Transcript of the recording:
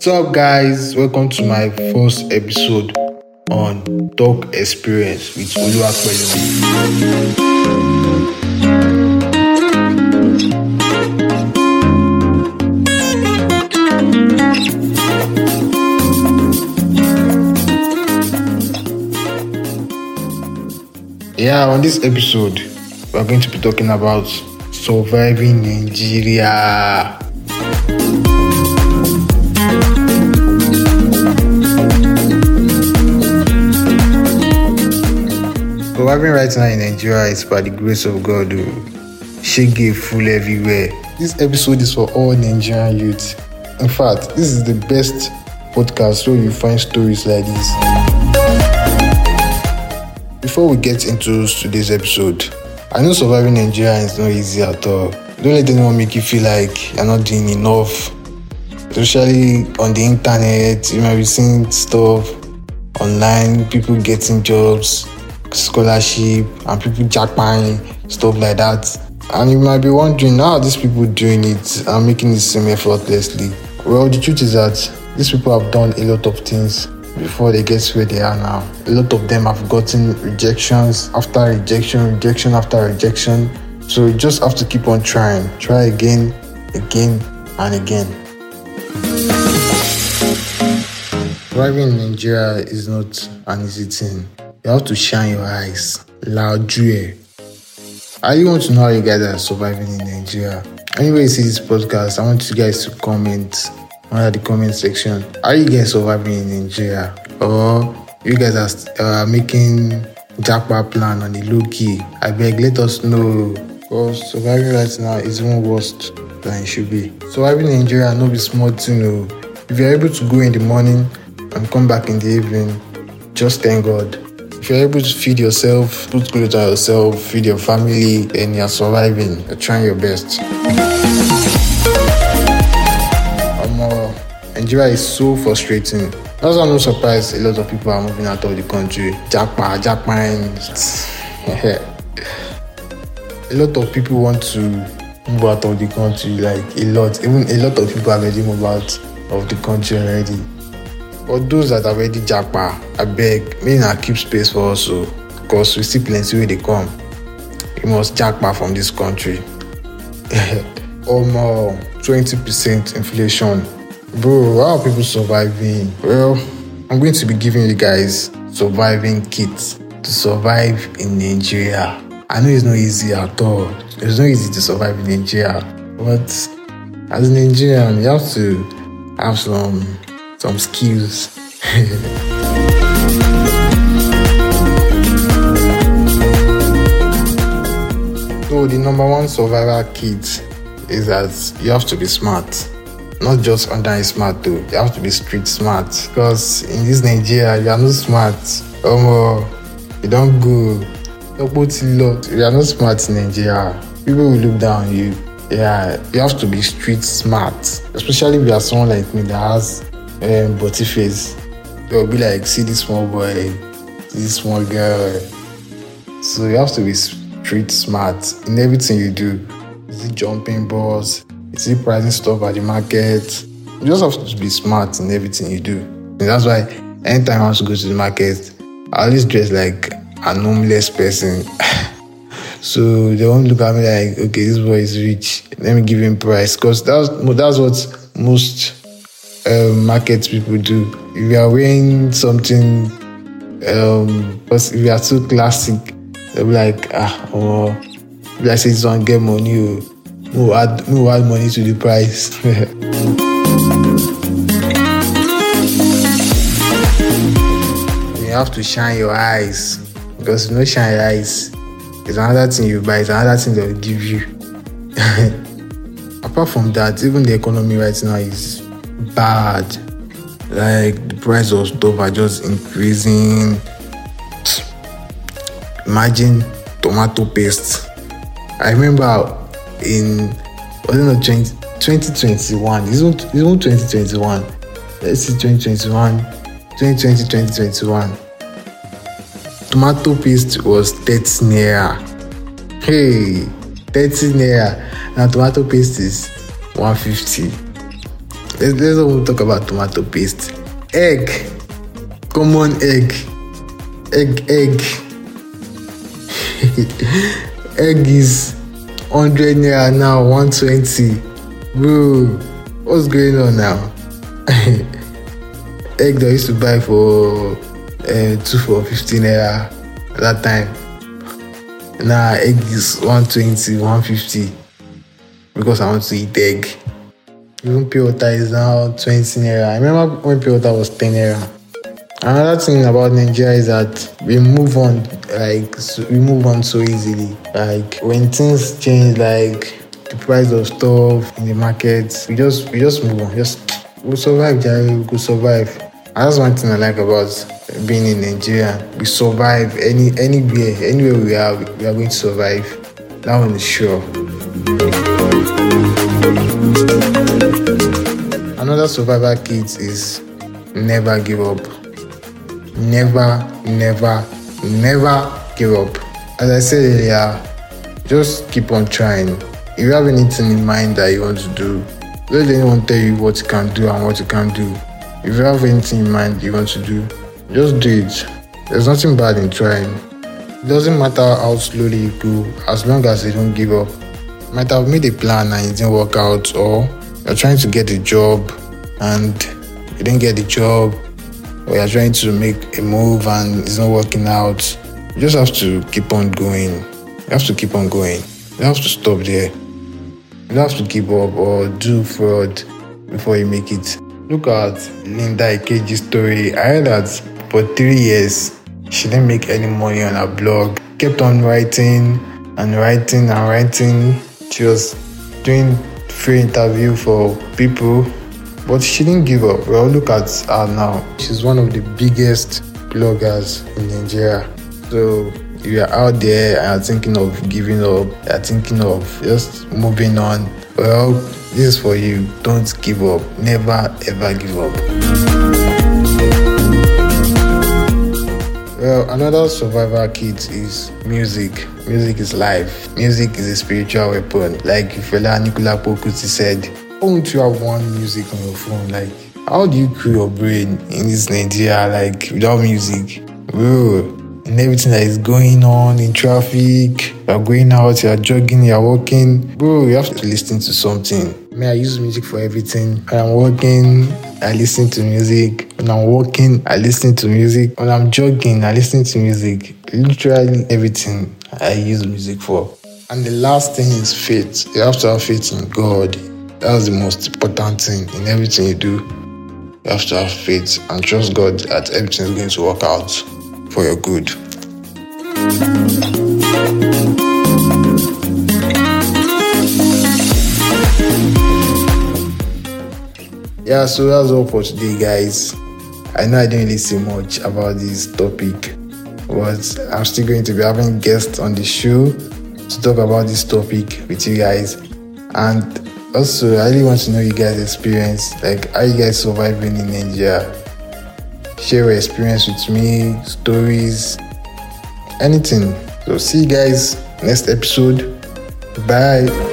What's up, guys? Welcome to my first episode on Talk Experience with Oluwapelumi. Yeah, on this episode, we're going to be talking about surviving Nigeria. Surviving right now in Nigeria is by the grace of God. Oh. She gave full everywhere. This episode is for all Nigerian youth. In fact, this is the best podcast where you find stories like this. Before we get into today's episode, I know surviving Nigeria is not easy at all. Don't let anyone make you feel like you're not doing enough. Especially on the internet, you might be seeing stuff online, people getting jobs, scholarship, and people jackpotting, stuff like that. And you might be wondering how these people doing it and making it seem effortlessly. Well, the truth is that these people have done a lot of things before they get where they are now. A lot of them have gotten rejections after rejection, rejection after rejection. So you just have to keep on trying. Try again, again, and again. Thriving in Nigeria is not an easy thing. You have to shine your eyes. Loud joy. I really want to know how you guys are surviving in Nigeria. Anyway, you see this podcast, I want you guys to comment under the comment section. Are you guys surviving in Nigeria? Or you guys are uh, making jackpot plan on the low key? I beg, let us know. Because surviving right now is even worse than it should be. Surviving in Nigeria no be small thing. oh. If you're able to go in the morning and come back in the evening, just thank God. You're able to feed yourself, put clothes on yourself, feed your family, and you're surviving, you're trying your best. Um, Nigeria is so frustrating. That's why I'm not surprised a lot of people are moving out of the country. Jackpa, Jackpine. a lot of people want to move out of the country, like a lot. Even a lot of people have already moved out of the country already. For those that already japa, I beg, may not keep space for us, so, because we see plenty where they come. We must japa from this country. Almost 20% inflation. Bro, how are people surviving? Well, I'm going to be giving you guys surviving kits to survive in Nigeria. I know it's not easy at all. It's not easy to survive in Nigeria, but as a Nigerian, you have to have some some skills. so the number one survival kit is that you have to be smart. Not just online smart though, you have to be street smart. Because in this Nigeria, you are not smart. Um, you don't go. You are not smart in Nigeria. People will look down on you. Yeah, you have to be street smart. Especially if you are someone like me that has um, body face. They'll be like, see this small boy, see this small girl. So you have to be street smart in everything you do. Is it jumping balls? Is it pricing stuff at the market? You just have to be smart in everything you do. And that's why anytime I want to go to the market, I always dress like a homeless person. so they won't look at me like, okay, this boy is rich. Let me give him price. Because that's that's what most um, market people do. If you are wearing something, um, because if you are too classic, they'll be like, ah, oh, if I say this one get money, oh, no add, no add money to the price. you have to shine your eyes because you no shine your eyes, is another thing you buy, it's another thing they'll give you. Apart from that, even the economy right now is bad. Like the price of stuff are just increasing. Imagine tomato paste. I remember in it not 20, 2021? It's not, it's not 2021. Let's see 2021, 2020, 2021. Tomato paste was 30 naira. Hey, 30 naira. Now tomato paste is 150. Let's, let's talk about tomato paste. Egg, common egg, egg, egg. egg is 100 naira now, 120. Bro, what's going on now? egg that I used to buy for uh, two for 15 naira that time. Now egg is 120, 150 because I want to eat egg. Even water is now 20 naira. I remember when water was 10 naira. Another thing about Nigeria is that we move on like so we move on so easily. Like when things change, like the price of stuff in the market, we just we just move on. Just we survive, Jerry. We could survive. And that's one thing I like about being in Nigeria. We survive any anywhere, anywhere we are, we are going to survive. That one is sure. Another survival kit is never give up. Never, never, never give up. As I said earlier, just keep on trying. If you have anything in mind that you want to do, let anyone tell you what you can do and what you can't do. If you have anything in mind you want to do, just do it. There's nothing bad in trying. It doesn't matter how slowly you go, as long as you don't give up. You might have made a plan and it didn't work out, or you're trying to get a job and you didn't get the job, or you're trying to make a move and it's not working out. You just have to keep on going. You have to keep on going. You have to stop there. You have to give up or do fraud before you make it. Look at Linda Ikeji's story. I heard that for three years she didn't make any money on her blog. Kept on writing and writing and writing. She was doing free interview for people, but she didn't give up. Well, look at her now. She's one of the biggest bloggers in Nigeria. So if you're out there and thinking of giving up, you're thinking of just moving on, well, this is for you. Don't give up. Never ever give up. Well, another survival kit is music. Music is life. Music is a spiritual weapon. Like Fela Anikulapo Kuti said, won't you have one music on your phone? Like, how do you cool your brain in this Nigeria, like, without music? Bro, and everything that is going on in traffic, you're going out, you're jogging, you're walking. Bro, you have to listen to something. Me, I use music for everything. When I'm walking, I listen to music. When I'm walking, I listen to music. When I'm jogging, I listen to music. Literally everything I use music for. And the last thing is faith. You have to have faith in God. That's the most important thing in everything you do. You have to have faith and trust God that everything is going to work out for your good. Yeah, so that's all for today, guys. I know I didn't really say much about this topic, but I'm still going to be having guests on the show to talk about this topic with you guys. And also, I really want to know you guys' experience, like how you guys surviving in Nigeria. Share your experience with me, stories, anything. So see you guys next episode. Bye.